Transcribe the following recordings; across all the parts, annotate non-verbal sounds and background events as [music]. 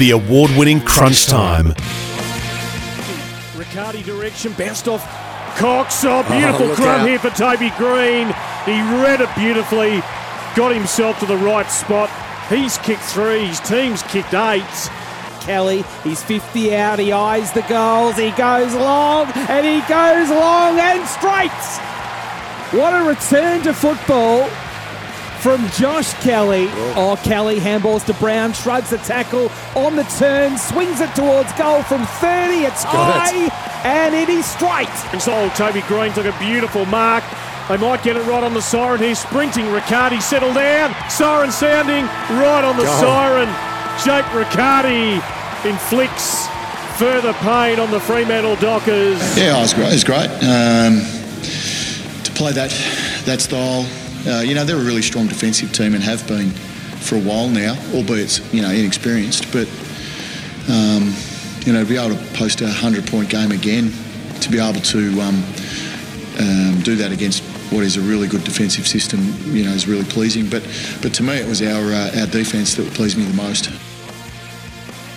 The award winning Crunch Time. Riccardi direction, bounced off Cox. Oh, beautiful crumb here for Toby Green. He read it beautifully, got himself to the right spot. He's kicked three, his team's kicked eight. Kelly, he's 50 out, he eyes the goals, he goes long, and he goes long and straight. What a return to football from Josh Kelly. Oh, Kelly handballs to Brown, shrugs the tackle on the turn, swings it towards goal from 30. It's high, and it is straight. And so Toby Green took a beautiful mark. They might get it right on the siren. He's sprinting. Riccardi settled down. Siren sounding right on the siren. Jake Riccardi inflicts further pain on the Fremantle Dockers. Yeah, it was great. It was great. Um, to play that that style, uh, you know, they're a really strong defensive team and have been for a while now, albeit you know inexperienced. But um, you know, to be able to post a hundred point game again, to be able to um, um, do that against what is a really good defensive system, you know, is really pleasing. But but to me, it was our uh, our defence that pleased me the most.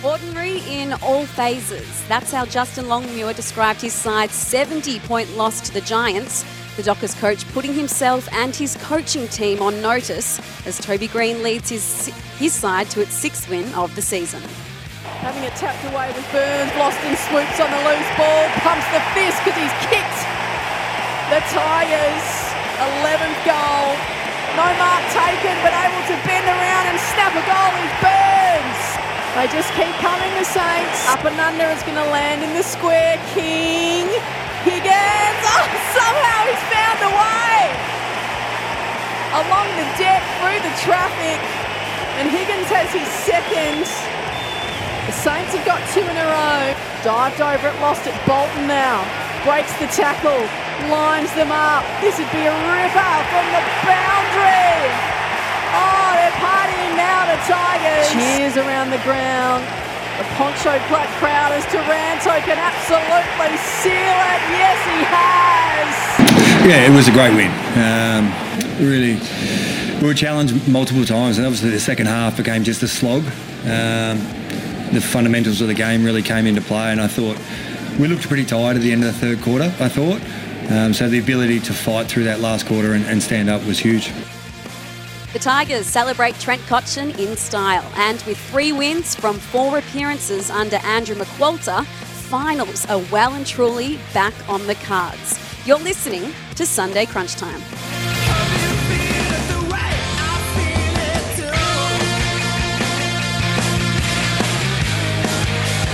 Ordinary in all phases. That's how Justin Longmuir described his side's 70 point loss to the Giants. The Dockers coach putting himself and his coaching team on notice as Toby Green leads his, his side to its sixth win of the season. Having it tapped away with Burns, lost in swoops on the loose ball, pumps the fist because he's kicked the tyres. 11th goal. No mark taken, but able to bend around and snap a goal is Burns. They just keep coming, the Saints. Up and under, it's going to land in the square. King, Higgins. Oh, somehow he's found a way. Along the deck, through the traffic. And Higgins has his second. The Saints have got two in a row. Dived over it, lost it. Bolton now breaks the tackle, lines them up. This would be a ripper from the boundary. Oh, they're partying now, the Tigers. Cheers around the ground. The poncho black crowd as Taranto can absolutely seal it. Yes, he has. Yeah, it was a great win. Um, really, we were challenged multiple times, and obviously the second half became just a slog. Um, the fundamentals of the game really came into play, and I thought we looked pretty tired at the end of the third quarter. I thought. Um, so the ability to fight through that last quarter and, and stand up was huge. The Tigers celebrate Trent Cotchin in style, and with three wins from four appearances under Andrew McQualter, finals are well and truly back on the cards. You're listening to Sunday Crunch Time.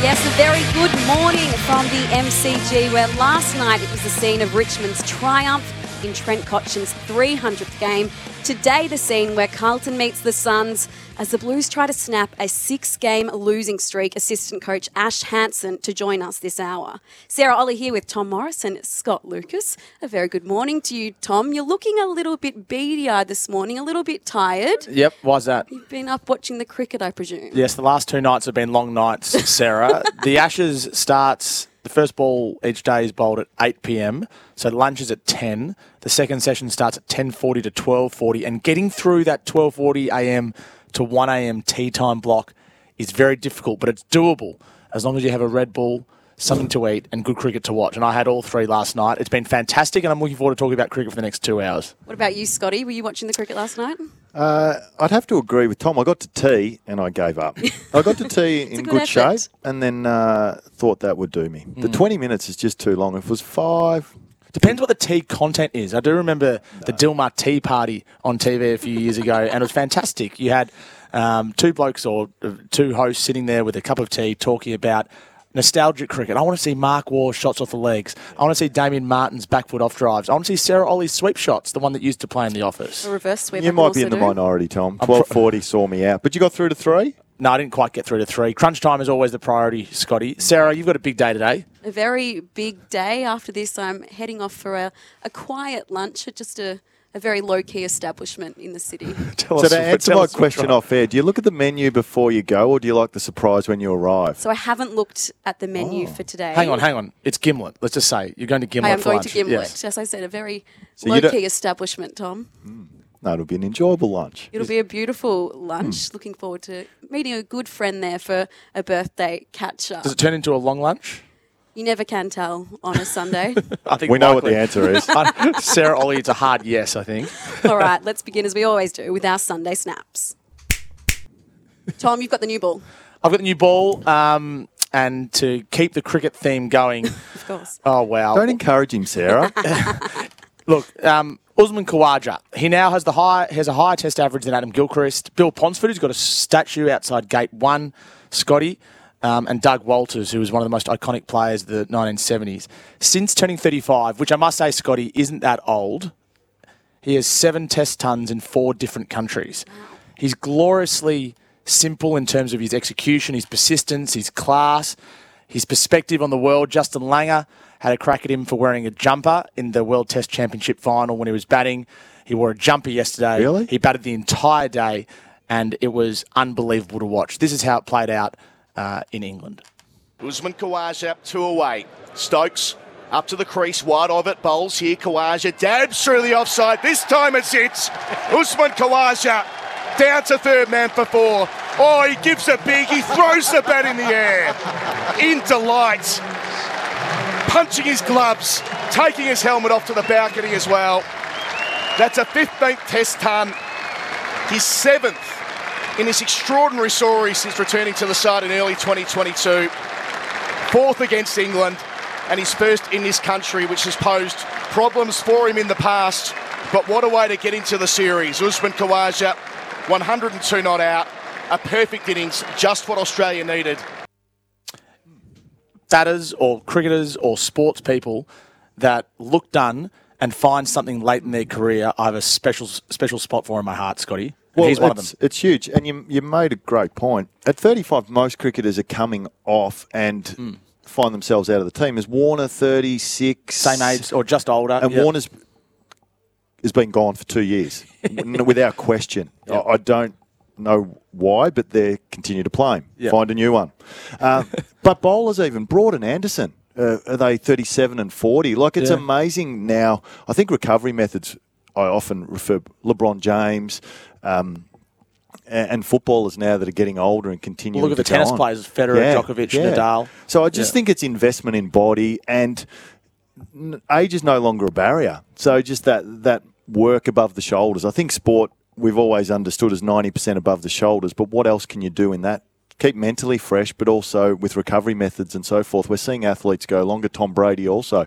Yes, a very good morning from the MCG, where last night it was the scene of Richmond's triumph in Trent Cotchin's 300th game. Today, the scene where Carlton meets the Suns as the Blues try to snap a six game losing streak. Assistant coach Ash Hansen to join us this hour. Sarah Olle here with Tom Morris and Scott Lucas. A very good morning to you, Tom. You're looking a little bit beady eyed this morning, a little bit tired. Yep, why's that? You've been up watching the cricket, I presume. Yes, the last two nights have been long nights, Sarah. [laughs] the Ashes starts, the first ball each day is bowled at 8 p.m., so lunch is at 10. The second session starts at 10.40 to 12.40, and getting through that 12.40 a.m. to 1 a.m. tea time block is very difficult, but it's doable as long as you have a Red Bull, something to eat, and good cricket to watch. And I had all three last night. It's been fantastic, and I'm looking forward to talking about cricket for the next two hours. What about you, Scotty? Were you watching the cricket last night? Uh, I'd have to agree with Tom. I got to tea and I gave up. [laughs] I got to tea in good, good shape and then uh, thought that would do me. The Mm. 20 minutes is just too long. If it was five, Depends what the tea content is. I do remember the Dilmah Tea Party on TV a few years ago, and it was fantastic. You had um, two blokes or uh, two hosts sitting there with a cup of tea talking about nostalgic cricket. I want to see Mark Waugh's shots off the legs. I want to see Damien Martyn's back foot off drives. I want to see Sarah Olle's sweep shots, the one that used to play in the office. A reverse sweep. You might be in the do. Eh? minority, Tom. 1240 saw me out. But you got through to three? No, I didn't quite get through to three. Crunch time is always the priority, Scotty. Sarah, you've got a big day today. A very big day. After this, I'm heading off for a, a quiet lunch at just a, a very low key establishment in the city. [laughs] Tell So us- to answer my question off air, do you look at the menu before you go, or do you like the surprise when you arrive? So I haven't looked at the menu oh. for today. Oh. Hang on, hang on. It's Gimlet. Let's just say you're going to Gimlet I am for going lunch. to Gimlet. Yes. As I said, a very So low key establishment, Tom. Hmm. No, it'll be an enjoyable lunch. It'll be a beautiful lunch. Hmm. Looking forward to meeting a good friend there for a birthday catch up. Does it turn into a long lunch? You never can tell on a Sunday. [laughs] I think We know what the answer is. [laughs] Sarah Olle, it's a hard yes, I think. All right, let's begin as we always do with our Sunday snaps. Tom, you've got the new ball, I've got the new ball, um, and to keep the cricket theme going. [laughs] of course. Oh wow! Don't encourage him, Sarah. Look, um, Usman Khawaja. He now has the high has a higher Test average than Adam Gilchrist. Bill Ponsford, who's got a statue outside Gate One. Scotty. Um, and Doug Walters, who was one of the most iconic players of the 1970s. Since turning 35, which I must say, Scotty, isn't that old, he has seven test tons in four different countries. He's gloriously simple in terms of his execution, his persistence, his class, his perspective on the world. Justin Langer had a crack at him for wearing a jumper in the World Test Championship final when he was batting. He wore a jumper yesterday. Really? He batted the entire day, and it was unbelievable to watch. This is how it played out uh, in England. Usman Khawaja, two away. Stokes up to the crease, wide of it, bowls here. Khawaja dabs through the offside. This time it sits. Usman Khawaja down to third man for four. Oh, he gives a big, he throws the bat in the air. In delight. Punching his gloves, taking his helmet off to the balcony as well. That's a 15th test ton. His seventh in this extraordinary story since returning to the side in early 2022. Fourth against England, and his first in this country, which has posed problems for him in the past. But what a way to get into the series. Usman Khawaja, 102 not out. A perfect innings, just what Australia needed. batters or cricketers or sports people that look done and find something late in their career, I have a special special spot for in my heart, Scotty. And he's one of them. it's, huge, and you you made a great point. At 35, most cricketers are coming off and Hmm. find themselves out of the team. Is Warner 36? Same age or just older. and yeah. Warner's has been gone for two years, [laughs] without question. I, I don't know why, but they continue to play him. Yeah. Find a new one. Uh, [laughs] but bowlers even Broad and Anderson. Uh, are they 37 and 40? Like it's Yeah. amazing now. I think recovery methods. I often refer LeBron James. Um, and footballers now that are getting older and continuing. Look at the tennis on. players, Federer, Djokovic, Nadal. So I just Yeah. think it's investment in body and age is no longer a barrier. So just that that work above the shoulders. I think sport we've always understood as ninety percent above the shoulders, but what else can you do in that? Keep mentally fresh, but also with recovery methods and so forth. We're seeing athletes go longer. Tom Brady also,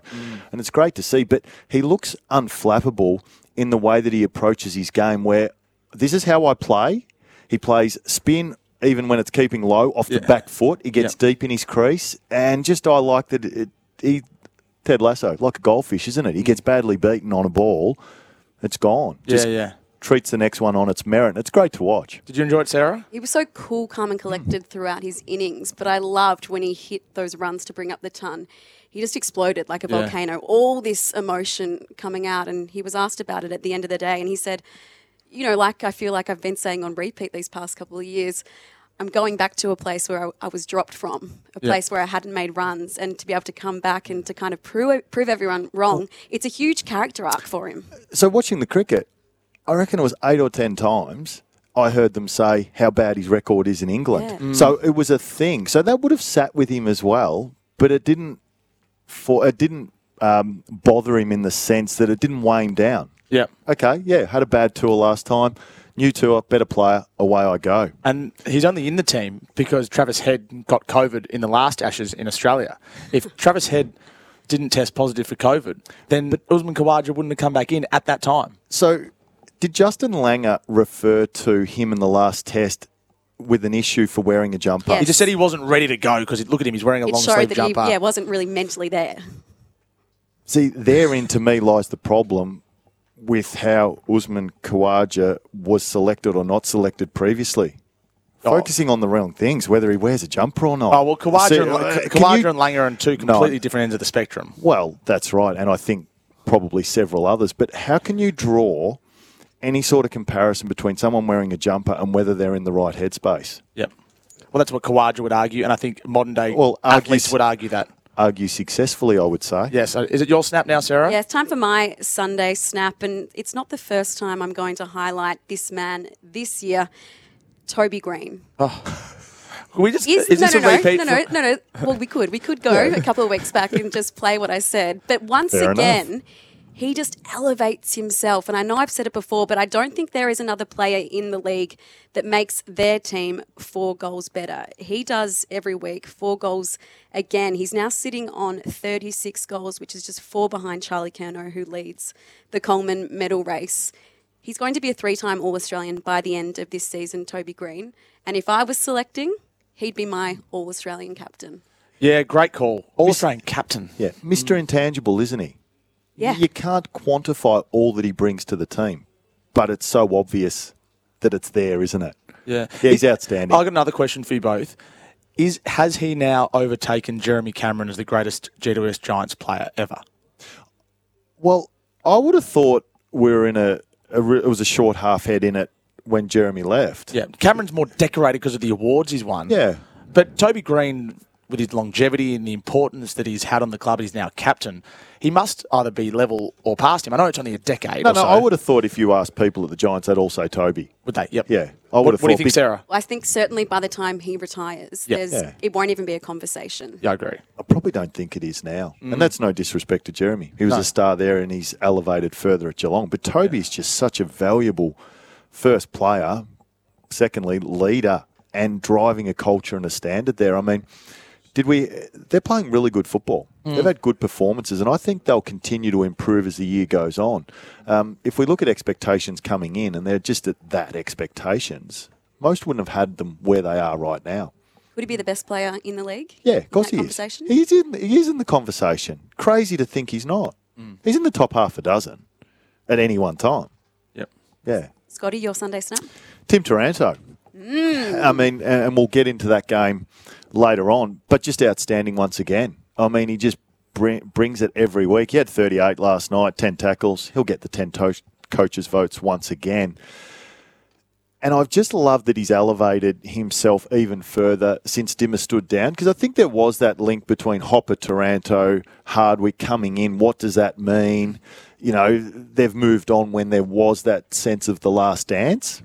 and it's great to see. But he looks unflappable in the way that he approaches his game. Where this is how I play. He plays spin even when it's keeping low off the Yeah. back foot. He gets deep in his crease, and just I like that. It, he Ted Lasso like a goldfish, isn't it? He gets badly beaten on a ball, it's gone. Yeah, yeah. Treats the next one on its merit. It's great to watch. Did you enjoy it, Sarah? He was so cool, calm, and collected mm. throughout his innings, but I loved when he hit those runs to bring up the ton. He just exploded like a Yeah. volcano. All this emotion coming out, and he was asked about it at the end of the day, and he said, "You know, like I feel like I've been saying on repeat these past couple of years." I'm going back to a place where I, I was dropped from, a Yeah. place where I hadn't made runs, and to be able to come back and to kind of prove prove everyone wrong, it's a huge character arc for him. So watching the cricket, I reckon it was eight or ten times I heard them say how bad his record is in England. Yeah. Mm. So it was a thing. So that would have sat with him as well, but it didn't. For it didn't um, bother him in the sense that it didn't weigh him down. Yeah. Okay, yeah, had a bad tour last time. New tour, better player, away I go. And he's only in the team because Travis Head got COVID in the last Ashes in Australia. If Travis Head didn't test positive for COVID, then Usman Khawaja wouldn't have come back in at that time. So, did Justin Langer refer to him in the last test with an issue for wearing a jumper? Yes. He just said he wasn't ready to go because look at him, he's wearing a It long sleeve jumper. he yeah, wasn't really mentally there. See, therein to me lies the problem with how Usman Khawaja was selected or not selected previously focusing on the wrong things, whether he wears a jumper or not. Oh well, Khawaja, See, and, uh, can you- and Langer are on two No. completely different ends of the spectrum. Well, that's right, and I think probably several others. But how can you draw any sort of comparison between someone wearing a jumper and whether they're in the right headspace? Yep. Well, that's what Khawaja would argue, and I think modern day Well, athletes argues- would argue that. Argue successfully, I would say. Yeah. So is it your snap now, Sarah? Yeah, it's time for my Sunday snap, and it's not the first time I'm going to highlight this man this year, Toby Green. Oh. Can we just Is, is no, this no, a no, repeat? no, no, no, no. Well, we could, we could go [laughs] a couple of weeks back and just play what I said, but once Fair again. enough. He just elevates himself. And I know I've said it before, but I don't think there is another player in the league that makes their team four goals better. He does every week, four goals again. He's now sitting on 36 goals, which is just four behind Charlie Curnow, who leads the Coleman medal race. He's going to be a three time All Australian by the end of this season, Toby Green. And if I was selecting, he'd be my All Australian captain. Yeah, great call. All Australian captain. Yeah, Mr. Intangible, isn't he? Yeah. You can't quantify all that he brings to the team, but it's so obvious that it's there, isn't it? Yeah, Yeah, he's outstanding. I've got another question for you both. Is has he now overtaken Jeremy Cameron as the greatest GWS Giants player ever? Well, I would have thought we were in a, a re- it was a short half head in it when Jeremy left. Yeah, Cameron's more decorated because of the awards he's won. Yeah. But Toby Green, with his longevity and the importance that he's had on the club, he's now captain. He must either be level or past him. I know it's only a decade. No, or no, so. I would have thought if you asked people at the Giants, they'd all say Toby. Would they? Yep. Yeah, I would What, have what do you think, big- Sarah? I think certainly by the time he retires, Yeah. there's, Yeah. it won't even be a conversation. Yeah, I agree. I probably don't think it is now. Mm. And that's no disrespect to Jeremy. He was No. a star there and he's elevated further at Geelong. But Toby's just such a valuable first player, secondly, leader, and driving a culture and a standard there. I mean, did we? They're playing really good football. Mm. They've had good performances, and I think they'll continue to improve as the year goes on. Um, if we look at expectations coming in, and they're just at that expectations, most wouldn't have had them where they are right now. Would he be the best player in the league? Yeah, of course that he conversation? is. He's in. He is in the conversation. Crazy to think he's not. He's in the top half a dozen at any one time. Yep. Yeah. Scotty, your Sunday snap? Tim Taranto. I mean, and and we'll get into that game later on, but just outstanding once again. I mean, he just bring, brings it every week. He had 38 last night, 10 tackles. He'll get the 10 to- coaches' votes once again. And I've just loved that he's elevated himself even further since Dimma stood down because I think there was that link between Hopper, Taranto, Hardwick coming in. What does that mean? You know, they've moved on when there was that sense of the last dance.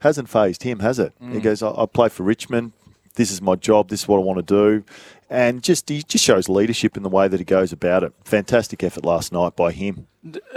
Hasn't phased him, has it? He mm. goes, I, I play for Richmond. This is my job. This is what I want to do. And just he just shows leadership in the way that he goes about it. Fantastic effort last night by him.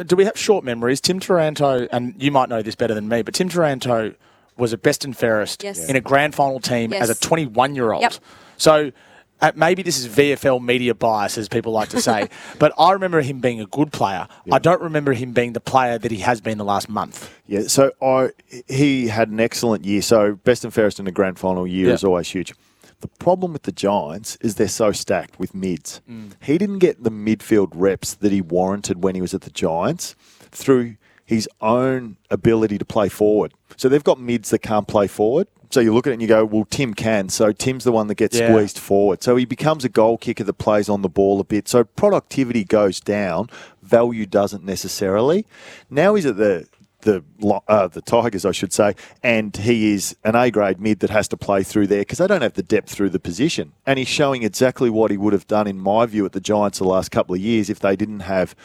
Do we have short memories? Tim Taranto, and you might know this better than me, but Tim Taranto was a best and fairest Yes. in a grand final team Yes. as a 21 year old. Yep. So uh, maybe this is VFL media bias, as people like to say, [laughs] but I remember him being a good player. I don't remember him being the player that he has been the last month. Yeah, so I he had an excellent year. So best and fairest in the grand final year Yeah. is always huge. The problem with the Giants is they're so stacked with mids. Mm. He didn't get the midfield reps that he warranted when he was at the Giants through his own ability to play forward. So they've got mids that can't play forward. So you look at it and you go, well, Tim can. So Tim's the one that gets Yeah. squeezed forward. So he becomes a goal kicker that plays on the ball a bit. So productivity goes down, value doesn't necessarily. Now he's at the the uh, the Tigers, I should say, and he is an A grade mid that has to play through there because they don't have the depth through the position. And he's showing exactly what he would have done, in my view, at the Giants the last couple of years if they didn't have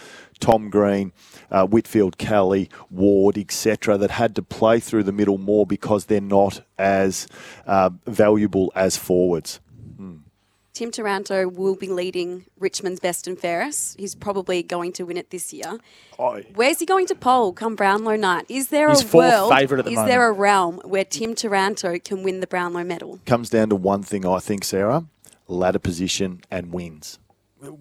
Tom Green, uh, Whitfield, Kelly, Ward, etc., that had to play through the middle more because they're not as uh, valuable as forwards. Tim Taranto will be leading Richmond's best and fairest. He's probably going to win it this year. Where's he going to poll come Brownlow night? Is there He's a world? favourite at the is moment. there a realm where Tim Taranto can win the Brownlow medal? comes down to one thing, I think, Sarah: ladder position and wins.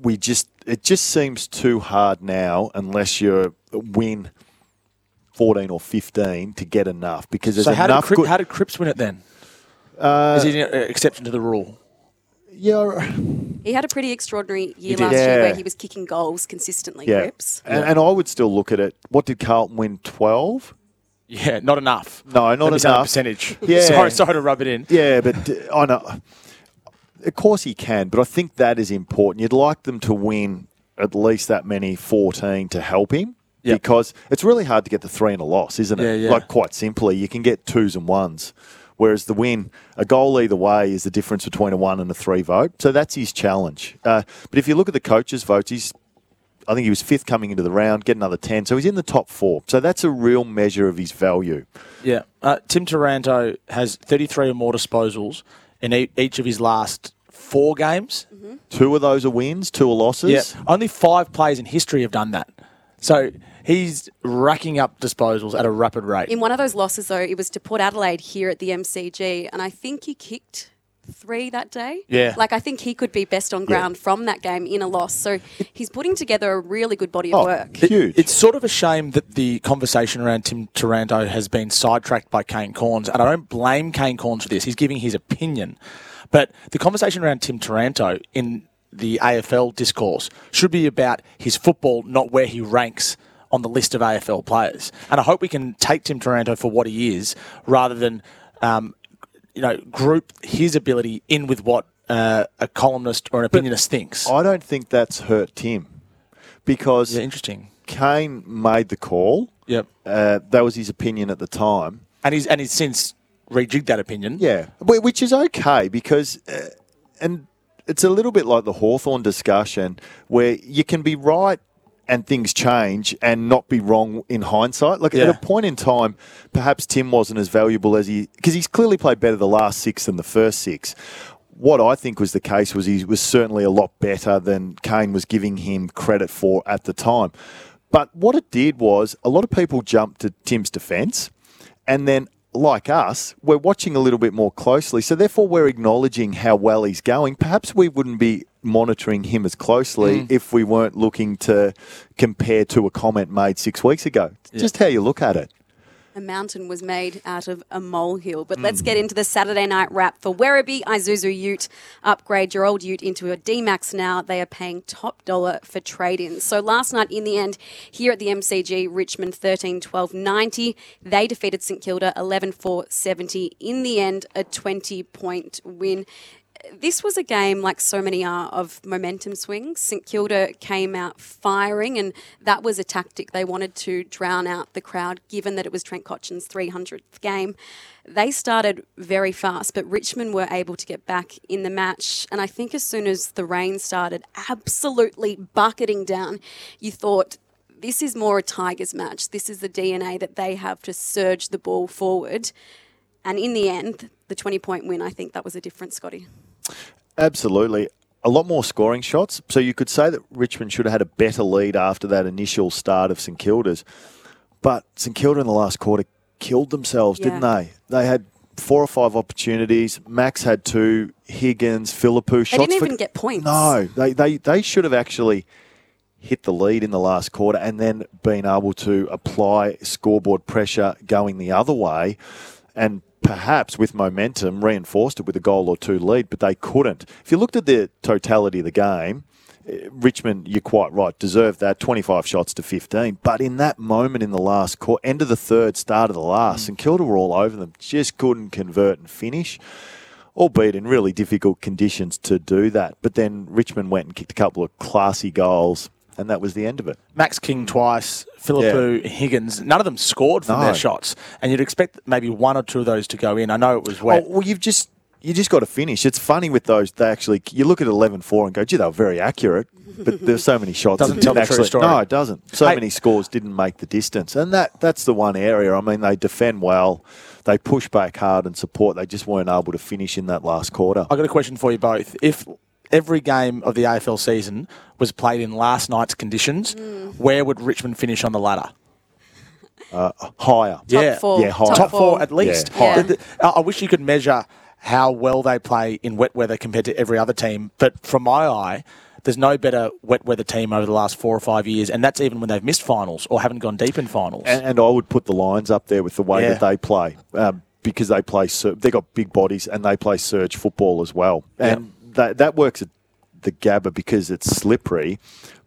We just it just seems too hard now, unless you win fourteen or fifteen to get enough because there's so how did, enough. Crip, good, how did Cripps win it then? uh, Is he an exception to the rule? Yeah, He had a pretty extraordinary year did. last year where he was kicking goals consistently, yeah. Cripps. And, and I would still look at it. What did Carlton win? Twelve. Yeah, not enough. No, not Let me say the enough. percentage. [laughs] Yeah. sorry, sorry to rub it in. Yeah, but uh, I know. Of course he can, but I think that is important. You'd like them to win at least that many 14 to help him. Yep. Because it's really hard to get the three and a loss, isn't it? Yeah, yeah. Like quite simply, you can get twos and ones. Whereas the win, a goal either way is the difference between a one and a three vote. So that's his challenge. Uh, but if you look at the coaches' votes, he's I think he was fifth coming into the round, get another 10. So he's in the top four. So that's a real measure of his value. Yeah. Uh, Tim Taranto has 33 or more disposals in e- each of his last four games. Two of those are wins, two are losses. Yeah. Only five players in history have done that. So he's racking up disposals at a rapid rate. In one of those losses, though, it was to Port Adelaide here at the MCG, and I think he kicked three that day. Yeah. Like, I think he could be best on ground from that game in a loss. So he's putting together a really good body of Oh, work. huge. It's sort of a shame that the conversation around Tim Taranto has been sidetracked by Kane Cornes, and I don't blame Kane Cornes for this. He's giving his opinion. But the conversation around Tim Taranto in the AFL discourse should be about his football, not where he ranks on the list of AFL players. And I hope we can take Tim Taranto for what he is, rather than, um, you know, group his ability in with what uh, a columnist or an opinionist thinks. I don't think that's hurt Tim because Yeah, interesting. Kane made the call. Yep. Uh, that was his opinion at the time. And he's and he's since rejigged that opinion. Yeah, which is okay because, uh, and it's a little bit like the Hawthorn discussion where you can be right and things change and not be wrong in hindsight. Like at a point in time, perhaps Tim wasn't as valuable as he because he's clearly played better the last six than the first six. What I think was the case was he was certainly a lot better than Kane was giving him credit for at the time. But what it did was a lot of people jumped to Tim's defence, and then like us, we're watching a little bit more closely. So therefore, we're acknowledging how well he's going. Perhaps we wouldn't be monitoring him as closely if we weren't looking to compare to a comment made six weeks ago. It's Just how you look at it. A mountain was made out of a molehill. But Mm. let's get into the Saturday night wrap for Werribee Isuzu Ute. Upgrade your old Ute into a D-Max now. They are paying top dollar for trade-ins. So last night in the end, here at the MCG, Richmond 13-12-90. They defeated St Kilda 11-4-70. In the end, a 20-point win this was a game, like so many are, of momentum swings. St Kilda came out firing, and that was a tactic they wanted to drown out the crowd, given that it was Trent Cotchin's 300th game. They started very fast, but Richmond were able to get back in the match. And I think as soon as the rain started absolutely bucketing down, you thought, this is more a Tigers match. This is the DNA that they have to surge the ball forward. And in the end, the 20 point win, I think that was a difference, Scotty. Absolutely. A lot more scoring shots. So you could say that Richmond should have had a better lead after that initial start of St Kilda's. But St Kilda in the last quarter killed themselves, didn't they? They had four or five opportunities. Max had two. Higgins, Phillipou They shots. didn't for- even get points. No, they, they, they should have actually hit the lead in the last quarter and then been able to apply scoreboard pressure going the other way and perhaps with momentum reinforced it with a goal or two lead, but they couldn't. If you looked at the totality of the game, eh, Richmond, you're quite right, deserved that 25 shots to 15. But in that moment in the last quarter, end of the third, start of the last, and Kilda were all over them, just couldn't convert and finish albeit in really difficult conditions to do that. But then Richmond went and kicked a couple of classy goals, and that was the end of it. Max King twice, Phillipou, Higgins, none of them scored from No. their shots. And you'd expect maybe one or two of those to go in. I know it was wet. Oh, well, you've just you just got to finish. It's funny with those. They actually you look at 11-4 and go, gee, they were very accurate. But there's so many shots. Doesn't tell the true story. No, it doesn't. So Hey- many scores didn't make the distance, and that that's the one area. I mean, they defend well, they push back hard and support. They just weren't able to finish in that last quarter. I've got a question for you both. If every game of the AFL season was played in last night's conditions, where would Richmond finish on the ladder? Uh, higher. yeah, four. Yeah, higher. top four. four at least. Yeah, higher. The- the- I I wish you could measure how well they play in wet weather compared to every other team. But from my eye, there's no better wet weather team over the last four or five years, and that's even when they've missed finals or haven't gone deep in finals. And, and I would put the Lions up there with the way Yeah. that they play um, because they play. Sur- they got big bodies and they play surge football as well. And that that works at the Gabba because it's slippery.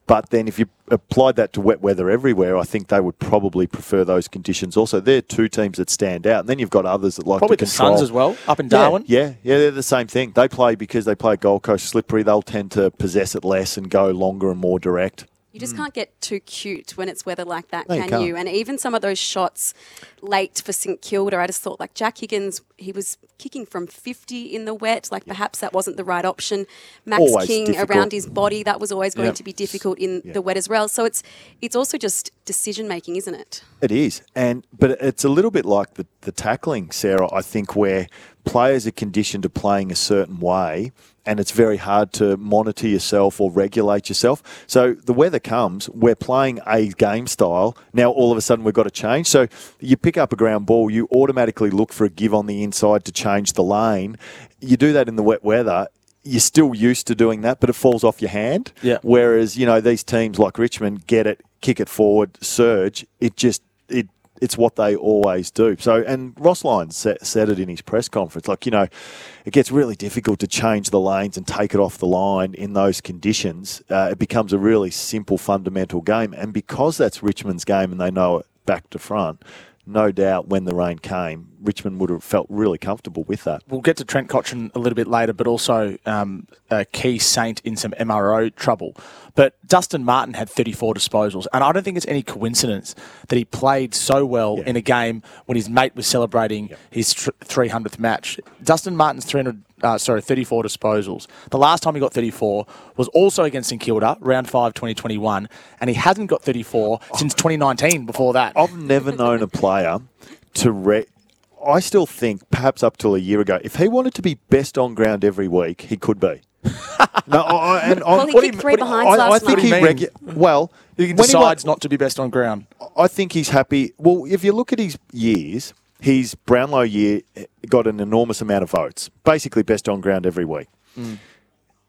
But then if you applied that to wet weather everywhere, I think they would probably prefer those conditions also. They're two teams that stand out. And then you've got others that like Probably the. Suns as well, up in Yeah, Darwin. Yeah, yeah, they're the same thing. They play because they play Gold Coast slippery. They'll tend to possess it less and go longer and more direct. You just hmm. can't get too cute when it's weather like that, No, can can't. you? And even some of those shots late for St Kilda, I just thought like Jack Higgins, he was kicking from 50 in the wet. Like perhaps that wasn't the right option. Max Always King difficult. around his body, that was always going Yep. to be difficult in the wet as well. So it's it's also just decision making, isn't it? It is, and but it's a little bit like the, the tackling, Sarah. I think where players are conditioned to playing a certain way, and it's very hard to monitor yourself or regulate yourself. So the weather comes, we're playing a game style. Now all of a sudden we've got to change. So you pick up a ground ball, you automatically look for a give on the inside to change the lane. You do that in the wet weather. You're still used to doing that, but it falls off your hand. Yeah. Whereas you know these teams like Richmond get it, kick it forward, surge. It just it it's what they always do. So and Ross Lyons sa- said it in his press conference. Like you know, it gets really difficult to change the lanes and take it off the line in those conditions. Uh, it becomes a really simple, fundamental game. And because that's Richmond's game and they know it back to front, no doubt when the rain came, Richmond would have felt really comfortable with that. We'll get to Trent Cotchin a little bit later, but also um, a key saint in some MRO trouble. But Dustin Martin had 34 disposals, and I don't think it's any coincidence that he played so well in a game when his mate was celebrating his tr- 300th match. Dustin Martin's 300, uh, sorry, 34 disposals. The last time he got 34 was also against St Kilda, round five, 2021, and he hasn't got 34 since 2019. Before that, I've never known a player to re- I still think, perhaps up till a year ago, if he wanted to be best on ground every week, he could be. [laughs] no, I, I- and Well, I'm- he kicked three behinds I, I think night. he What do you mean? regu- well. he when wa- decides not to be best on ground. I think he's happy. Well, if you look at his years, his Brownlow year eh, got an enormous amount of votes. Basically, best on ground every week. Mm.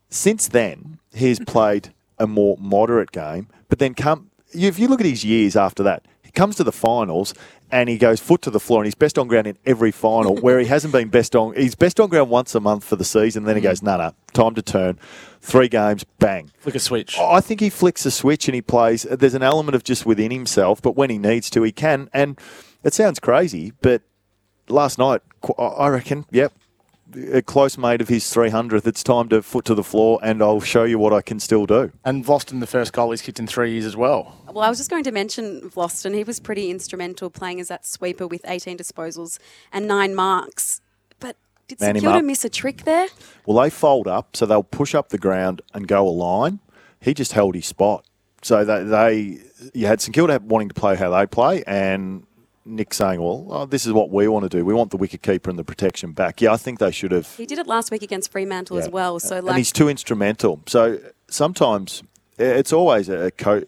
Since then, he's played a more moderate game. But then, come if you look at his years after that, he comes to the finals and he goes foot to the floor and he's best on ground in every final. [laughs] where he hasn't been best on, he's best on ground once a month for the season. Then he mm. goes, no, no, time to turn. Three games, bang. Flick a switch. I think he flicks a switch and he plays. There's an element of just within himself, but when he needs to, he can. And it sounds crazy, but last night, I reckon, yep, a close mate of his 300th. It's time to foot to the floor, and I'll show you what I can still do. And Vlastuin, the first goal he's kicked in three years as well. Well, I was just going to mention Vlastuin. He was pretty instrumental playing as that sweeper with 18 disposals and nine marks. But did Man St him miss a trick there? Well, they fold up, so they'll push up the ground and go a line. He just held his spot. So they, they you had St Kilda wanting to play how they play, and Nick saying, "Well, oh, this is what we want to do. We want the wicket keeper and the protection back." Yeah, I think they should have. He did it last week against Fremantle as well. So, and like, he's too instrumental. So sometimes it's always a coach.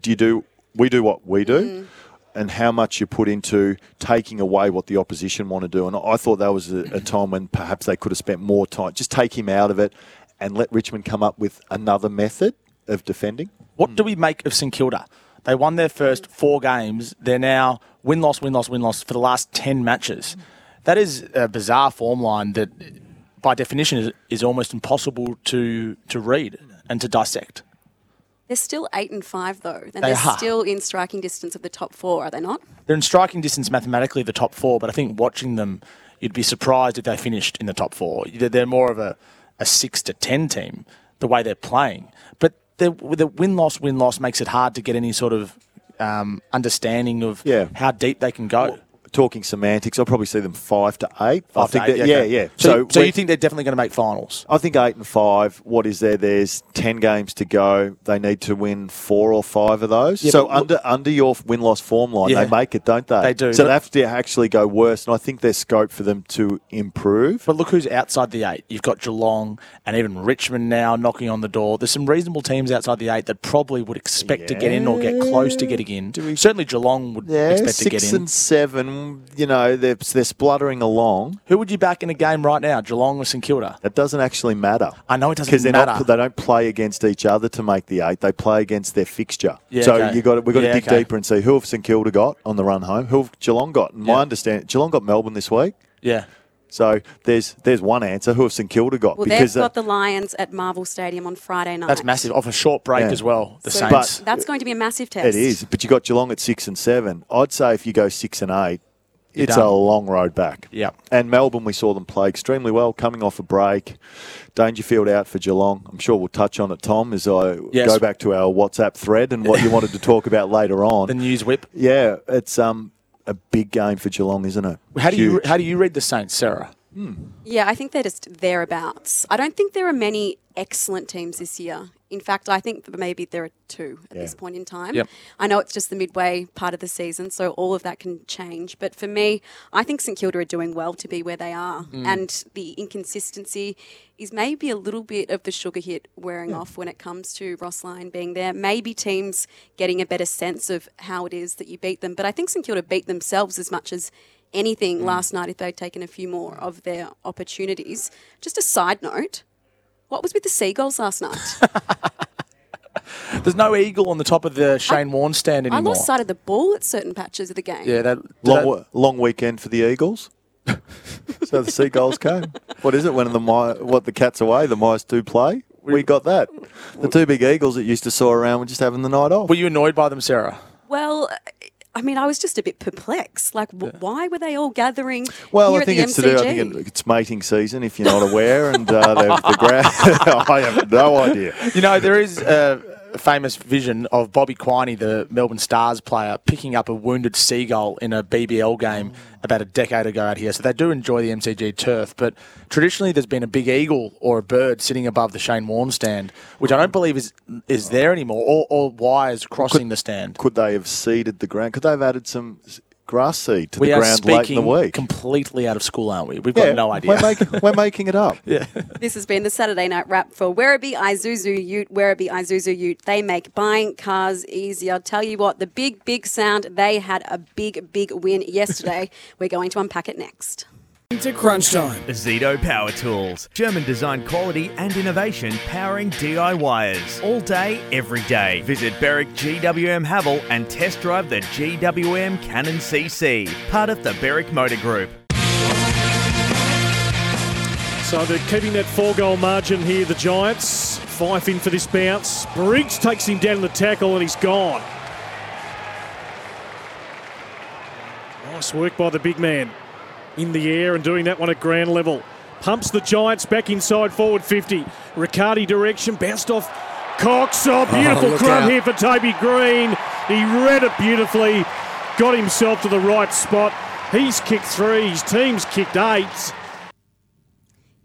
Do you do? We do what we do, Mm. and how much you put into taking away what the opposition want to do. And I thought that was a, a time when perhaps they could have spent more time. Just take him out of it, and let Richmond come up with another method of defending. What do we make of St Kilda? They won their first four games. They're now win loss, win loss, win loss for the last 10 matches. That is a bizarre form line that, by definition, is, is almost impossible to, to read and to dissect. they're still eight and five though, and They they're are. still in striking distance of the top four, are they not? They're in striking distance mathematically of the top four, but I think watching them, you'd be surprised if they finished in the top four. They're they're more of a, a six to ten team the way they're playing. But the the win loss win loss makes it hard to get any sort of um, understanding of Yeah. how deep they can go. Talking semantics, I'll probably see them five to eight. I Five to think eight, that- yeah, okay. yeah. So, so we- you think they're definitely going to make finals? I think eight and five. What is there? There's ten games to go. They need to win four or five of those. Yeah, so under under your win loss form line, Yeah. they make it, don't they? They do, So but- they have to actually go worse, and I think there's scope for them to improve. But look who's outside the eight. You've got Geelong and even Richmond now knocking on the door. There's some reasonable teams outside the eight that probably would expect to get in or get close to getting in. Certainly Geelong would Yeah, expect to get in. six and seven. You know, they're they're spluttering along. Who would you back in a game right now, Geelong or St Kilda? It doesn't actually matter. I know it doesn't because they're matter. not. They don't play against each other to make the eight. They play against their fixture. Yeah, so okay. you got we've got to dig okay. deeper and see who have St Kilda got on the run home, who have Geelong got. And my Yeah. understanding, Geelong got Melbourne this week. Yeah. So there's there's one answer. Who have St Kilda got? Well, because they've got uh, the Lions at Marvel Stadium on Friday night. That's massive. Off a short break Yeah. as well. The So Saints. that's going to be a massive test. it is, but you got Geelong at six and seven. I'd say if you go six and eight, You're it's done. a long road back. Yeah. And Melbourne, we saw them play extremely well, coming off a break. Dangerfield out for Geelong. I'm sure we'll touch on it, Tom, as I Yes. go back to our WhatsApp thread and what you wanted to talk about later [laughs] on. the news whip. Yeah, it's um a big game for Geelong, isn't it? How do you how do you read the Saints, Sarah? Yeah, I think they're just thereabouts. I don't think there are many excellent teams this year. In fact, I think maybe there are two at this point in time. Yep. I know it's just the midway part of the season, so all of that can change. But for me, I think St Kilda are doing well to be where they are. Mm. And the inconsistency is maybe a little bit of the sugar hit wearing off when it comes to Ross Lyon being there. Maybe teams getting a better sense of how it is that you beat them. But I think St Kilda beat themselves as much as anything mm. last night if they'd taken a few more of their opportunities. Just a side note. What was with the seagulls last night? [laughs] There's no eagle on the top of the Shane Warne stand anymore. I anymore. lost sight of the ball at certain patches of the game. yeah, that, long, that- wa- long weekend for the Eagles. [laughs] so the Seagulls came. What is it when the mi- what the cats away? The mice do play. We got that. The two big Eagles that used to soar around were just having the night off. were you annoyed by them, Sarah? Well, I mean, I was just a bit perplexed. Like, w- why were they all gathering Well, here I think at it's the to do. MCG? I think it, it's mating season. If you're not aware, and uh, they've- the ground. [laughs] I have no idea. You know, there is a famous vision of Bobby Quiney, the Melbourne Stars player, picking up a wounded seagull in a BBL game about a decade ago out here. So they do enjoy the MCG turf, but traditionally there's been a big eagle or a bird sitting above the Shane Warne stand, which I don't believe is is there anymore, or, or wires crossing the stand. Could they have seeded the ground? Could they have added some grass seed to We the are ground late in the week? completely out of school, aren't we? We've got no idea. We're, making we're making it up. [laughs] yeah. This has been the Saturday night wrap for Werribee Isuzu Ute. Werribee Isuzu Ute. They make buying cars easy. I'll tell you what, the big, big sound, they had a big, big win yesterday. [laughs] We're going to unpack it next. To crunch time. Zito Power Tools. German design quality and innovation powering DIYers. All day, every day. Visit Berwick GWM Haval and test drive the GWM Cannon CC. Part of the Berwick Motor Group. So they're keeping that four goal margin here, the Giants. Fyfe in for this bounce. Briggs takes him down in the tackle and he's gone. Nice work by the big man. In the air and doing that one at ground level. Pumps the Giants back inside forward 50. Riccardi direction, bounced off Cox. Oh, [laughs] beautiful look crumb out. here for Toby Green. He read it beautifully, got himself to the right spot. He's kicked three, his team's kicked eight.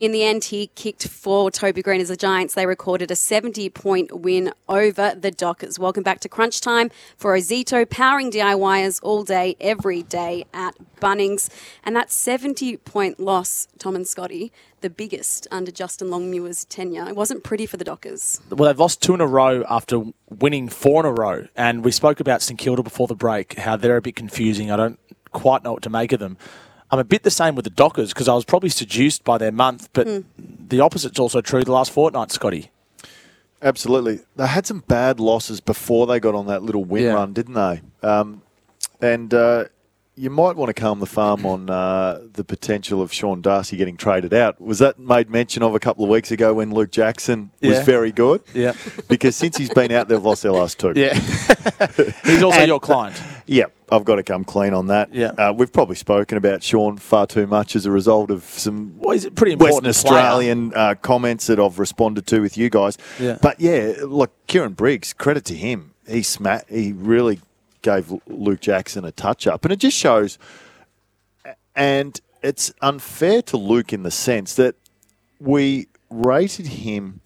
In the end, he kicked for Toby Green as the Giants. They recorded a 70 point win over the Dockers. Welcome back to Crunch Time for Ozito, powering DIYers all day, every day at Bunnings. And that 70 point loss, Tom and Scotty, the biggest under Justin Longmuir's tenure. It wasn't pretty for the Dockers. Well, they've lost two in a row after winning four in a row. And we spoke about St Kilda before the break, how they're a bit confusing. I don't quite know what to make of them. I'm a bit the same with the Dockers because I was probably seduced by their month, but the opposite's also true the last fortnight, Scotty. Absolutely. They had some bad losses before they got on that little win Yeah. run, didn't they? Um, and uh, you might want to calm the farm on uh, the potential of Sean Darcy getting traded out. Was that made mention of a couple of weeks ago when Luke Jackson was Yeah. very good? Yeah. Because since he's been out, they've lost their last two. Yeah. [laughs] He's also And- your client. Yeah, I've got to come clean on that. Yeah. Uh, we've probably spoken about Sean far too much as a result of some Well, he's a pretty Western. Australian uh, comments that I've responded to with you guys. Yeah. But yeah, look, Kieran Briggs, credit to him. He sma- He really gave Luke Jackson a touch up, and it just shows. And it's unfair to Luke in the sense that we rated him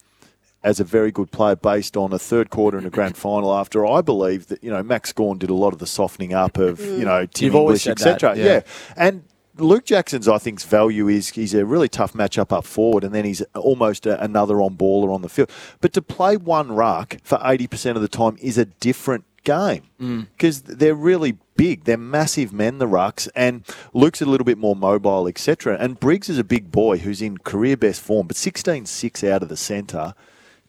as a very good player based on a third quarter in a grand final after I believe that, you know, Max Gawn did a lot of the softening up of, you know, Tim You've English, etc. yeah. Yeah. And Luke Jackson's, I think, value is he's a really tough matchup up forward, and then he's almost a, another on baller on the field. But to play one ruck for 80% of the time is a different game because they're really big. They're massive men, the rucks, and Luke's a little bit more mobile, etc. And Briggs is a big boy who's in career best form, but 16 6 out of the centre.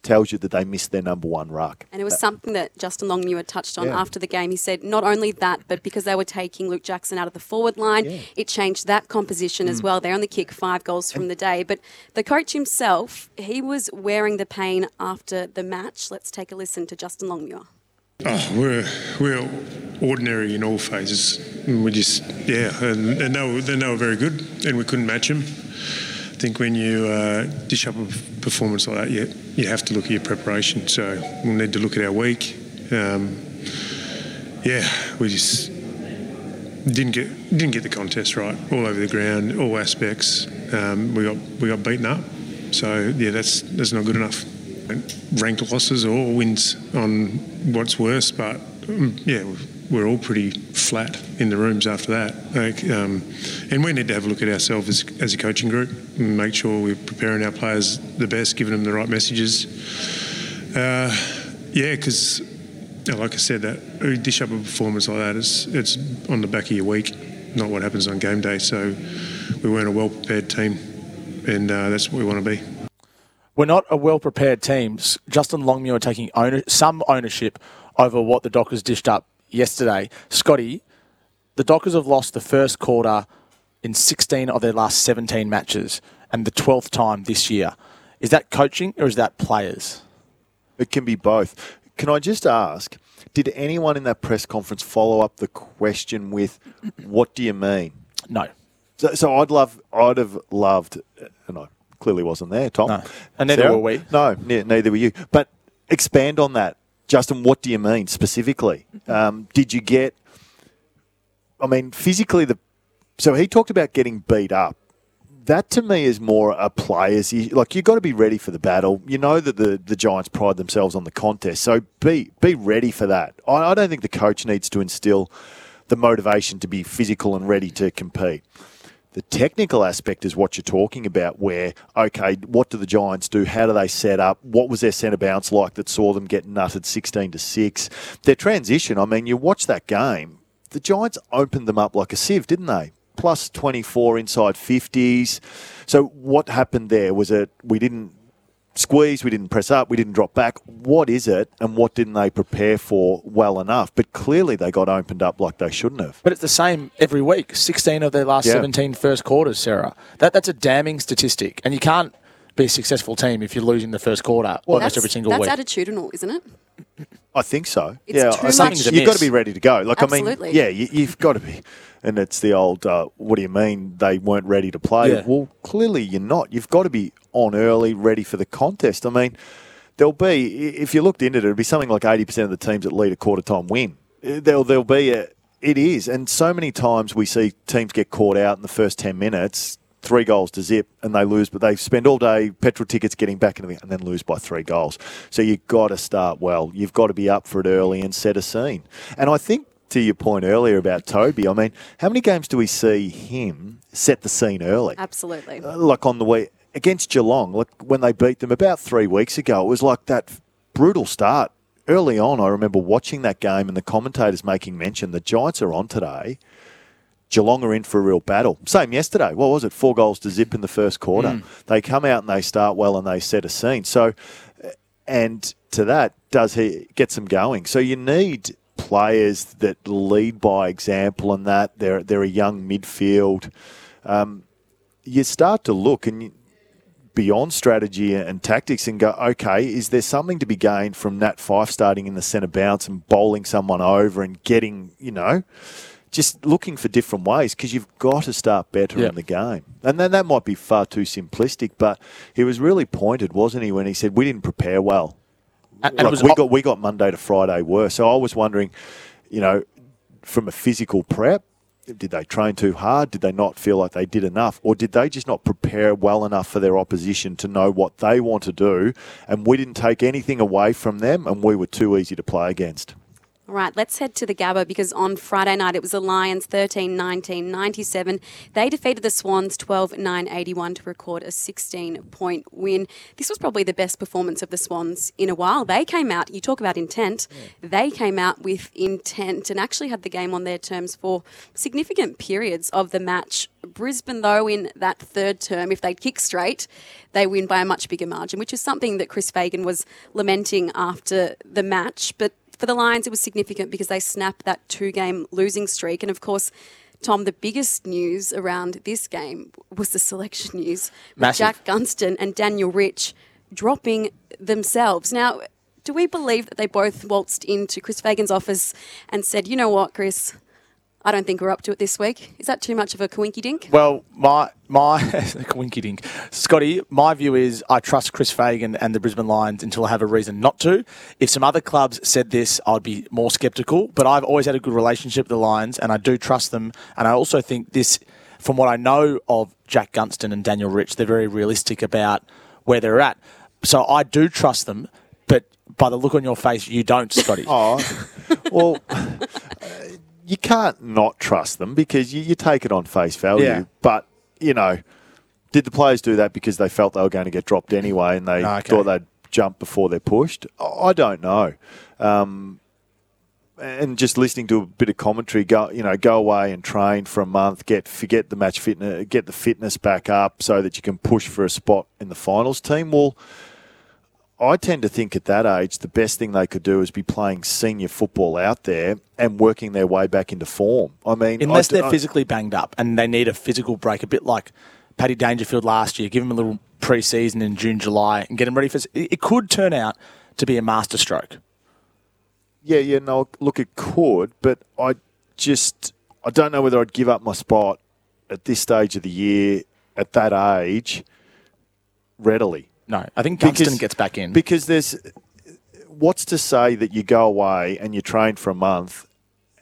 Tells you that they missed their number one ruck. And it was something that Justin Longmuir touched on Yeah. after the game. He said not only that, but because they were taking Luke Jackson out of the forward line, it changed that composition as Mm. well. They only kicked five goals from the day. But the coach himself, he was wearing the pain after the match. Let's take a listen to Justin Longmuir. Oh, we're we're ordinary in all phases. We just yeah, and, and they, were, they were very good, and we couldn't match them. I think when you uh, dish up a performance like that, you you have to look at your preparation. So we'll need to look at our week. Um, yeah, we just didn't get didn't get the contest right all over the ground, all aspects. Um, we got we got beaten up. So yeah, that's that's not good enough. Ranked losses or wins on what's worse, but um, yeah, we're all pretty flat in the rooms after that. Like, um, and we need to have a look at ourselves as, as a coaching group and make sure we're preparing our players the best, giving them the right messages. Uh, yeah, because like I said, that dish up a performance like that, it's it's on the back of your week, not what happens on game day. So we weren't a well prepared team, and uh, that's what we want to be. We're not a well prepared team. Justin Longmuir taking owner- some ownership over what the Dockers dished up yesterday. Scotty, the Dockers have lost the first quarter in 16 of their last 17 matches and the 12th time this year. Is that coaching or is that players? It can be both. Can I just ask, did anyone in that press conference follow up the question with, what do you mean? No. So, so I'd love, I'd have loved, and I clearly wasn't there, Tom. No. And neither Sarah? were we. No, ne- neither were you. But expand on that. Justin, what do you mean specifically? Um, did you get, I mean, physically, the so he talked about getting beat up. That to me is more a player's. Like you've got to be ready for the battle. You know that the, the Giants pride themselves on the contest, so be be ready for that. I, I don't think the coach needs to instill the motivation to be physical and ready to compete. The technical aspect is what you're talking about, where, okay, what do the Giants do? How do they set up? What was their centre bounce like that saw them get nutted 16 to 6? Their transition, I mean, you watch that game, the Giants opened them up like a sieve, didn't they? Plus 24 inside 50s. So what happened there? Was it we didn't squeeze, we didn't press up, we didn't drop back? What is it, and what didn't they prepare for well enough? But clearly they got opened up like they shouldn't have. But it's the same every week. 16 of their last Yeah. 17 first quarters, Sarah. That, that's a damning statistic. And you can't be a successful team if you're losing the first quarter well, almost that's, every single that's week. That's attitudinal, isn't it? I think so. It's yeah, too I think much- you've got to be ready to go. Like Absolutely. I mean, yeah, you, you've got to be. And it's the old, uh, what do you mean they weren't ready to play? Yeah. Well, clearly you're not. You've got to be on early, ready for the contest. I mean, there'll be, if you looked into it, it'd be something like 80% of the teams that lead a quarter time win. Uh, There'll, there'll be a, it is. And so many times we see teams get caught out in the first 10 minutes, three goals to zip, and they lose, but they spend all day petrol tickets getting back into the, and then lose by three goals. So you've got to start well. You've got to be up for it early and set a scene. And I think to your point earlier about Toby, I mean, how many games do we see him set the scene early? Absolutely. Uh, like on the way against Geelong, like when they beat them about three weeks ago, it was like that brutal start. Early on, I remember watching that game and the commentators making mention the Giants are on today. Geelong are in for a real battle. Same yesterday. What was it? Four goals to zip in the first quarter. Mm. They come out and they start well and they set a scene. So, uh, and to that, does he get them going? So you need players that lead by example and that they're they're a young midfield. Um, you start to look and you, beyond strategy and tactics and go, okay, is there something to be gained from Nat Fyfe starting in the centre bounce and bowling someone over and getting, you know, just looking for different ways because you've got to start better Yeah. in the game. And then that might be far too simplistic, but he was really pointed, wasn't he, when he said we didn't prepare well. And- and it was we op- got we got Monday to Friday worse. So I was wondering, you know, from a physical prep, did they train too hard? Did they not feel like they did enough? Or did they just not prepare well enough for their opposition to know what they want to do? And we didn't take anything away from them and we were too easy to play against. All right, let's head to the Gabba because on Friday night it was the Lions 13 19 97. They defeated the Swans 12 9 81 to record a 16 point win. This was probably the best performance of the Swans in a while. They came out, you talk about intent, they came out with intent and actually had the game on their terms for significant periods of the match. Brisbane, though, in that third term, if they kick straight, they win by a much bigger margin, which is something that Chris Fagan was lamenting after the match. But for the Lions, it was significant because they snapped that two game losing streak. And of course, Tom, the biggest news around this game was the selection news with Massive. Jack Gunston and Daniel Rich dropping themselves. Now, do we believe that they both waltzed into Chris Fagan's office and said, you know what, Chris, I don't think we're up to it this week? Is that too much of a coinky dink? Well, my my [laughs] winky dink, Scotty. My view is I trust Chris Fagan and the Brisbane Lions until I have a reason not to. If some other clubs said this, I'd be more sceptical. But I've always had a good relationship with the Lions, and I do trust them. And I also think this, from what I know of Jack Gunston and Daniel Rich, they're very realistic about where they're at. So I do trust them. But by the look on your face, you don't, Scotty. [laughs] Oh, well, you can't not trust them because you, you take it on face value. Yeah. But, you know, did the players do that because they felt they were going to get dropped anyway and they Okay. thought they'd jump before they're pushed? I I don't know. Um, and just listening to a bit of commentary, go you know, go away and train for a month, get forget the match fitness, get the fitness back up so that you can push for a spot in the finals team. Well, I tend to think at that age the best thing they could do is be playing senior football out there and working their way back into form. I mean, Unless I they're I- physically banged up and they need a physical break, a bit like Paddy Dangerfield last year. Give him a little pre-season in June, July, and get him ready for. It it could turn out to be a masterstroke. Yeah, yeah, no, look, it could, but I just I don't know whether I'd give up my spot at this stage of the year at that age readily. No, I think Gunston gets back in. because there's what's to say that you go away and you train for a month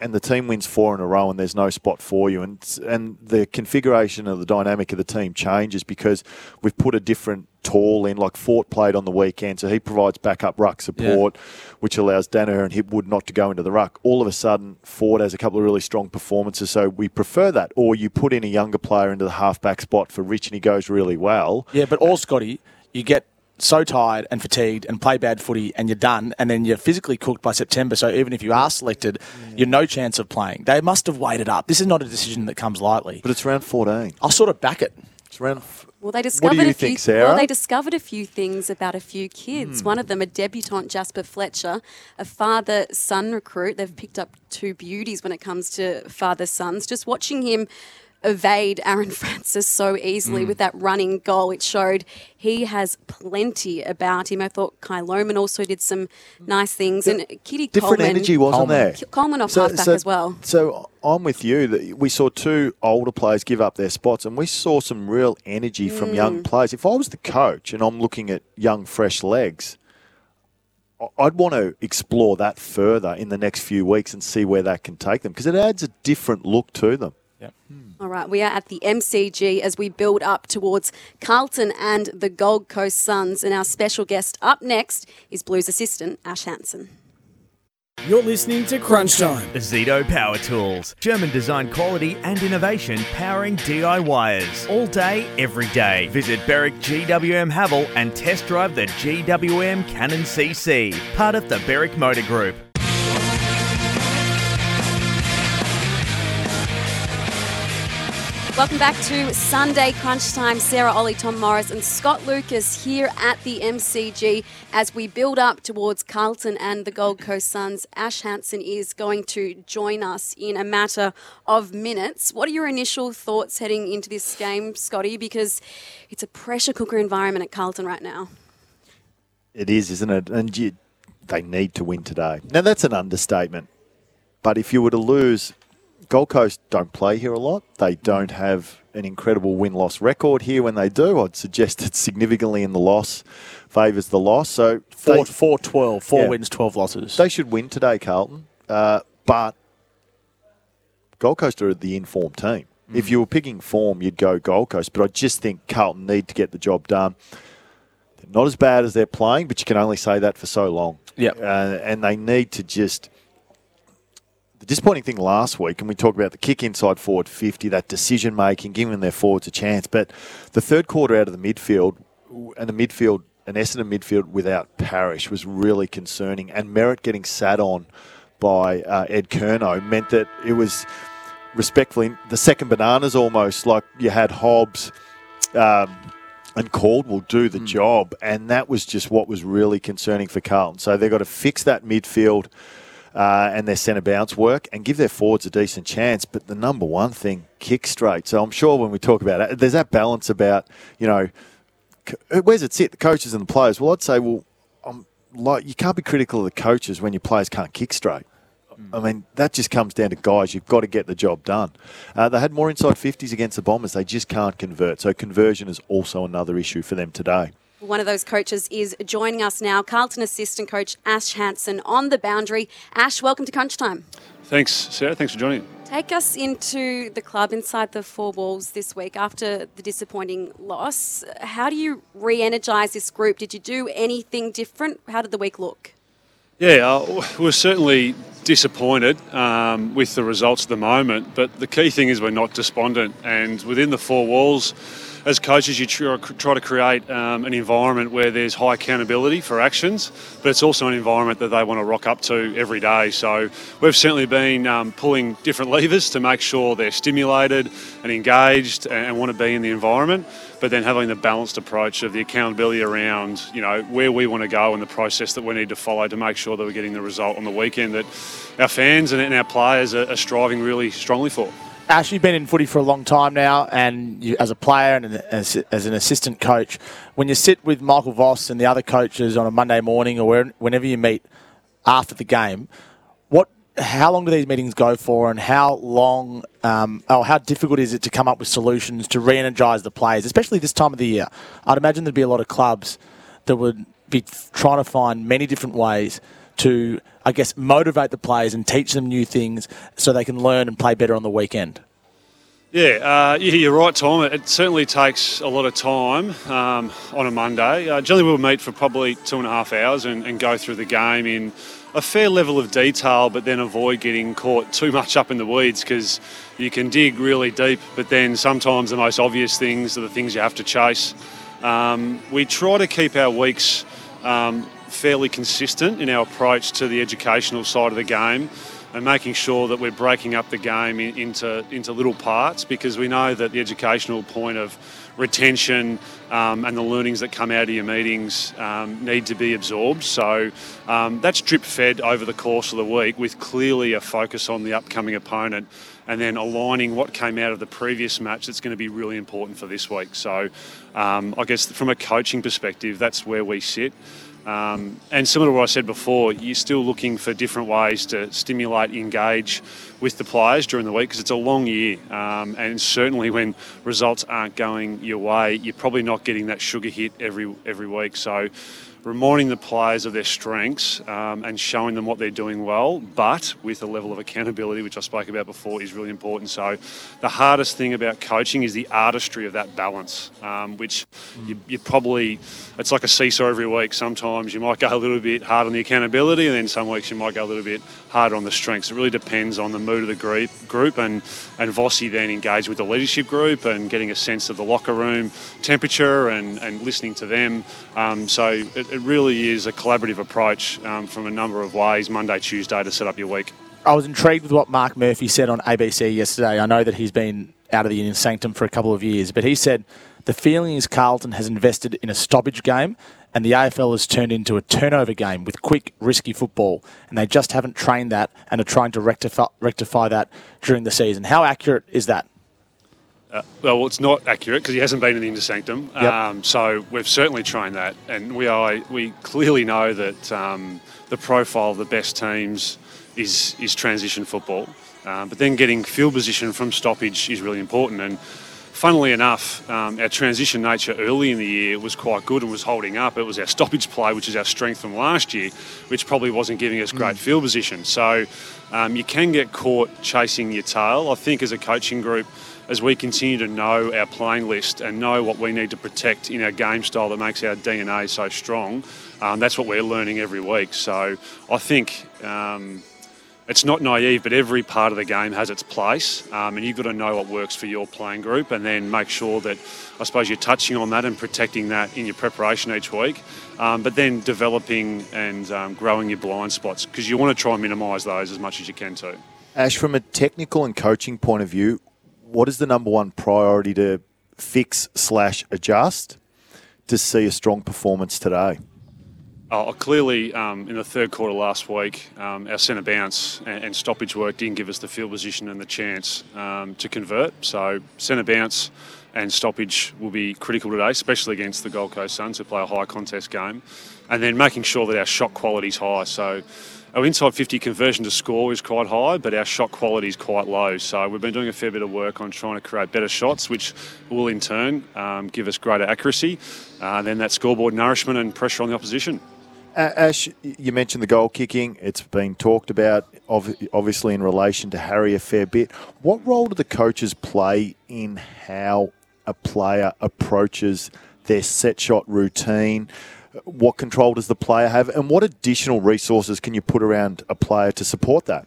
and the team wins four in a row and there's no spot for you? And and the configuration of the dynamic of the team changes because we've put a different tall in like Fort played on the weekend so he provides backup ruck support which allows Daniher and Hipwood not to go into the ruck. All of a sudden Fort has a couple of really strong performances so we prefer that. Or you put in a younger player into the halfback spot for Rich and he goes really well. Yeah, but all Scotty, you get so tired and fatigued and play bad footy and you're done and then you're physically cooked by September. So even if you are selected, you're no chance of playing. They must have waited up. This is not a decision that comes lightly. but it's round 14 I'll sort of back it. it's round Well, they discovered you a few. think, Sarah? Well, they discovered a few things about a few kids. Hmm. One of them, a debutante Jasper Fletcher, a father-son recruit. They've picked up two beauties when it comes to father-sons. Just watching him evade Aaron [laughs] Francis so easily Hmm. with that running goal, it showed he has plenty about him. I thought Kai Loman also did some nice things, and Kitty different Coleman, energy wasn't there Coleman off halfback as well. So I'm with you that we saw two older players give up their spots, and we saw some real energy from young Mm. players. If I was the coach and I'm looking at young, fresh legs, I'd want to explore that further in the next few weeks and see where that can take them because it adds a different look to them. Hmm. All right, we are at the MCG as we build up towards Carlton and the Gold Coast Suns. And our special guest up next is Blues assistant Ash Hansen. You're listening to Crunch Time. Zito Power Tools. German design quality and innovation powering DIYers. All day, every day. Visit Berwick GWM Haval and test drive the GWM Cannon CC. Part of the Berwick Motor Group. Welcome back to Sunday Crunch Time. Sarah Olle, Tom Morris, and Scott Lucas here at the MCG as we build up towards Carlton and the Gold Coast Suns. Ash Hansen is going to join us in a matter of minutes. What are your initial thoughts heading into this game, Scotty? Because it's a pressure cooker environment at Carlton right now. It is, isn't it? And you, they need to win today. Now, that's an understatement. But if you were to lose, Gold Coast don't play here a lot. They don't have an incredible win loss record here when they do. I'd suggest it's significantly in the loss favours the loss. So Four, they- four, 12. Four Yeah. wins, 12 losses. They should win today, Carlton. Uh, but Gold Coast are the informed team. If you were picking form, you'd go Gold Coast. But I just think Carlton need to get the job done. They're not as bad as they're playing, but you can only say that for so long. Yep. Uh, and they need to just The disappointing thing last week, and we talked about the kick inside forward 50, that decision making, giving their forwards a chance. But the third quarter out of the midfield, and the midfield, an Essendon midfield without Parish was really concerning. And Merrett getting sat on by uh, Ed Curnow meant that it was respectfully the second bananas almost like you had Hobbs. Um, and Caldwell do the job, and that was just what was really concerning for Carlton. So they've got to fix that midfield uh, and their centre bounce work and give their forwards a decent chance. But the number one thing, kick straight. So I'm sure when we talk about it, there's that balance about, you know, where's it sit, the coaches and the players? Well, I'd say, well, I'm like you can't be critical of the coaches when your players can't kick straight. I mean, that just comes down to guys. You've got to get the job done. Uh, they had more inside 50s against the Bombers. They just can't convert. So conversion is also another issue for them today. One of those coaches is joining us now, Carlton assistant coach Ash Hansen on the boundary. Ash, welcome to Crunch Time. Thanks, Sarah. Thanks for joining. Take us into the club inside the four walls this week after the disappointing loss. How do you re energise this group? Did you do anything different? How did the week look? Yeah, uh, we're certainly disappointed um, with the results at the moment, but the key thing is we're not despondent. And within the four walls, as coaches, you try, to create um, an environment where there's high accountability for actions, but it's also an environment that they want to rock up to every day. So we've certainly been um, pulling different levers to make sure they're stimulated and engaged and, and want to be in the environment, but then having the balanced approach of the accountability around, you know, where we want to go and the process that we need to follow to make sure that we're getting the result on the weekend that our fans and, and our players are, are striving really strongly for. Ash, you've been in footy for a long time now, and you, as a player and as, as an assistant coach, when you sit with Michael Voss and the other coaches on a Monday morning or where, whenever you meet after the game, what, how long do these meetings go for, and how long, um, oh, how difficult is it to come up with solutions to re-energise the players, especially this time of the year? I'd imagine there'd be a lot of clubs that would be trying to find many different ways to, I guess, motivate the players and teach them new things so they can learn and play better on the weekend. Yeah, uh, you're right, Tom. It certainly takes a lot of time um, on a Monday. Uh, generally, we'll meet for probably two and a half hours and, and go through the game in a fair level of detail, but then avoid getting caught too much up in the weeds because you can dig really deep, but then sometimes the most obvious things are the things you have to chase. Um, we try to keep our weeks um, fairly consistent in our approach to the educational side of the game and making sure that we're breaking up the game in, into, into little parts because we know that the educational point of retention um, and the learnings that come out of your meetings um, need to be absorbed. So um, that's drip fed over the course of the week with clearly a focus on the upcoming opponent and then aligning what came out of the previous match that's going to be really important for this week. So um, I guess from a coaching perspective, that's where we sit. Um, and similar to what I said before, you're still looking for different ways to stimulate, engage with the players during the week because it's a long year. Um, and certainly when results aren't going your way, you're probably not getting that sugar hit every every week. So reminding the players of their strengths um, and showing them what they're doing well, but with a level of accountability, which I spoke about before, is really important. So, the hardest thing about coaching is the artistry of that balance, um, which you, you probably, it's like a seesaw every week. Sometimes you might go a little bit hard on the accountability, and then some weeks you might go a little bit harder on the strengths. It really depends on the mood of the group, group and, and Vossi then engaged with the leadership group and getting a sense of the locker room temperature and, and listening to them. Um, so, it, it really is a collaborative approach um, from a number of ways, Monday, Tuesday, to set up your week. I was intrigued with what Mark Murphy said on ABC yesterday. I know that he's been out of the Union Sanctum for a couple of years, but he said the feeling is Carlton has invested in a stoppage game and the AFL has turned into a turnover game with quick, risky football, and they just haven't trained that and are trying to rectify, rectify that during the season. How accurate is that? Uh, well, it's not accurate because he hasn't been in the intersanctum. Yep. Um, so we've certainly trained that, and we are we clearly know that um, the profile of the best teams is is transition football. Um, but then getting field position from stoppage is really important. And funnily enough, um, our transition nature early in the year was quite good and was holding up. It was our stoppage play, which is our strength from last year, which probably wasn't giving us great field position. So um, you can get caught chasing your tail. I think as a coaching group, as we continue to know our playing list and know what we need to protect in our game style that makes our DNA so strong, um, that's what we're learning every week. So I think. Um, it's not naive, but every part of the game has its place, um, and you've got to know what works for your playing group, and then make sure that I suppose you're touching on that and protecting that in your preparation each week, um, but then developing and um, growing your blind spots because you want to try and minimise those as much as you can too. Ash, from a technical and coaching point of view, what is the number one priority to fix slash adjust to see a strong performance today? Oh, clearly, um, in the third quarter last week, um, our centre bounce and, and, stoppage work didn't give us the field position and the chance um, to convert. So, centre bounce and stoppage will be critical today, especially against the Gold Coast Suns, who play a high contest game. And then making sure that our shot quality is high. So, our inside 50 conversion to score is quite high, but our shot quality is quite low. So we've been doing a fair bit of work on trying to create better shots, which will in turn um, give us greater accuracy. Uh, then that scoreboard nourishment and pressure on the opposition. Ash, you mentioned the goal kicking. It's been talked about, obviously, in relation to Harry a fair bit. What role do the coaches play in how a player approaches their set shot routine? What control does the player have? And what additional resources can you put around a player to support that?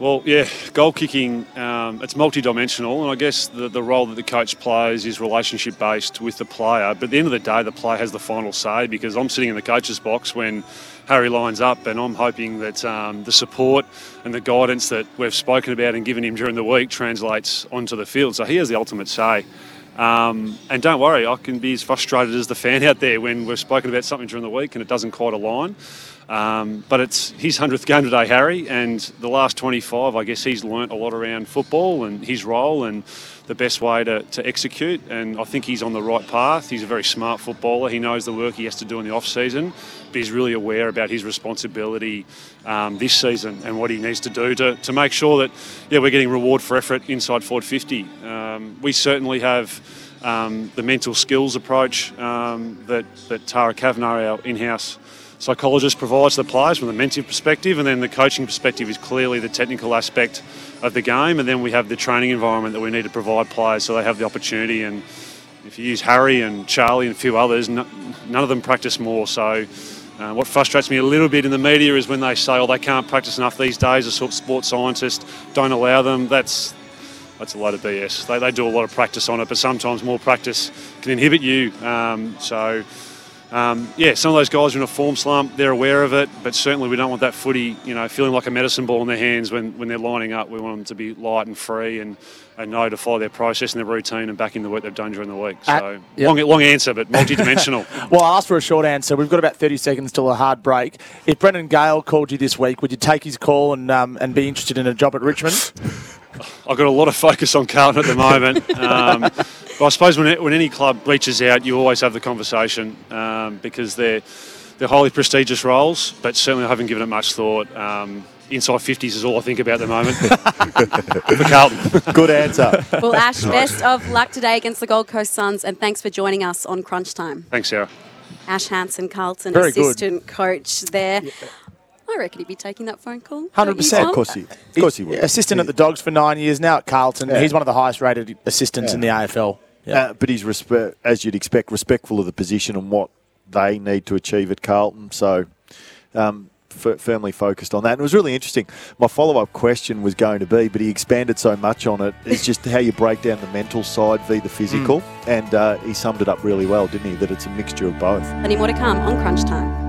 Well, yeah, goal kicking, um, it's multi-dimensional, and I guess the, the role that the coach plays is relationship-based with the player. But at the end of the day, the player has the final say because I'm sitting in the coach's box when Harry lines up, and I'm hoping that um, the support and the guidance that we've spoken about and given him during the week translates onto the field. So he has the ultimate say. Um, and don't worry, I can be as frustrated as the fan out there when we've spoken about something during the week and it doesn't quite align. Um, but it's his 100th game today, Harry, and the last 25, I guess he's learnt a lot around football and his role and the best way to, to execute. And I think he's on the right path. He's a very smart footballer. He knows the work he has to do in the off season, but he's really aware about his responsibility um, this season and what he needs to do to, to make sure that yeah we're getting reward for effort inside forward 50. Um, we certainly have. Um, the mental skills approach um, that, that Tara Kavanagh, our in-house psychologist provides the players from the mental perspective, and then the coaching perspective is clearly the technical aspect of the game, and then we have the training environment that we need to provide players so they have the opportunity. And if you use Harry and Charlie and a few others, none of them practice more. So. Uh, what frustrates me a little bit in the media is when they say, "Oh, they can't practice enough these days." A sort of sports scientist don't allow them. That's that's a lot of BS. They, they do a lot of practice on it, but sometimes more practice can inhibit you. Um, so um, yeah, some of those guys are in a form slump. They're aware of it, but certainly we don't want that footy, you know, feeling like a medicine ball in their hands when, when they're lining up. We want them to be light and free and, and know to follow their process and their routine and back in the work they've done during the week. So uh, yep. long, long answer, but multi-dimensional. [laughs] well, I'll ask for a short answer. We've got about 30 seconds till a hard break. If Brendan Gale called you this week, would you take his call and um, and be interested in a job at Richmond? I've got a lot of focus on Carlton at the moment. [laughs] Um, but I suppose when, when any club reaches out, you always have the conversation um, because they're they're highly prestigious roles, but certainly I haven't given it much thought. Um, inside 50s is all I think about at the moment [laughs] for Carlton. Good answer. Well, Ash, best of luck today against the Gold Coast Suns, and thanks for joining us on Crunch Time. Thanks, Sarah. Ash Hansen, Carlton Very assistant good. coach there. Yeah. I reckon he'd be taking that phone call. Hundred percent. Of course he. Of course he would. Assistant at the Dogs for nine years now at Carlton. Yeah. He's one of the highest rated assistants yeah. in the AFL. Yeah. Uh, but he's respe- as you'd expect, respectful of the position and what they need to achieve at Carlton. So. Um, f- firmly focused on that. And it was really interesting. My follow up question was going to be, but he expanded so much on it. it, is just how you break down the mental side v the physical. Mm. And uh, he summed it up really well, didn't he? That it's a mixture of both. Plenty more to come on Crunch Time.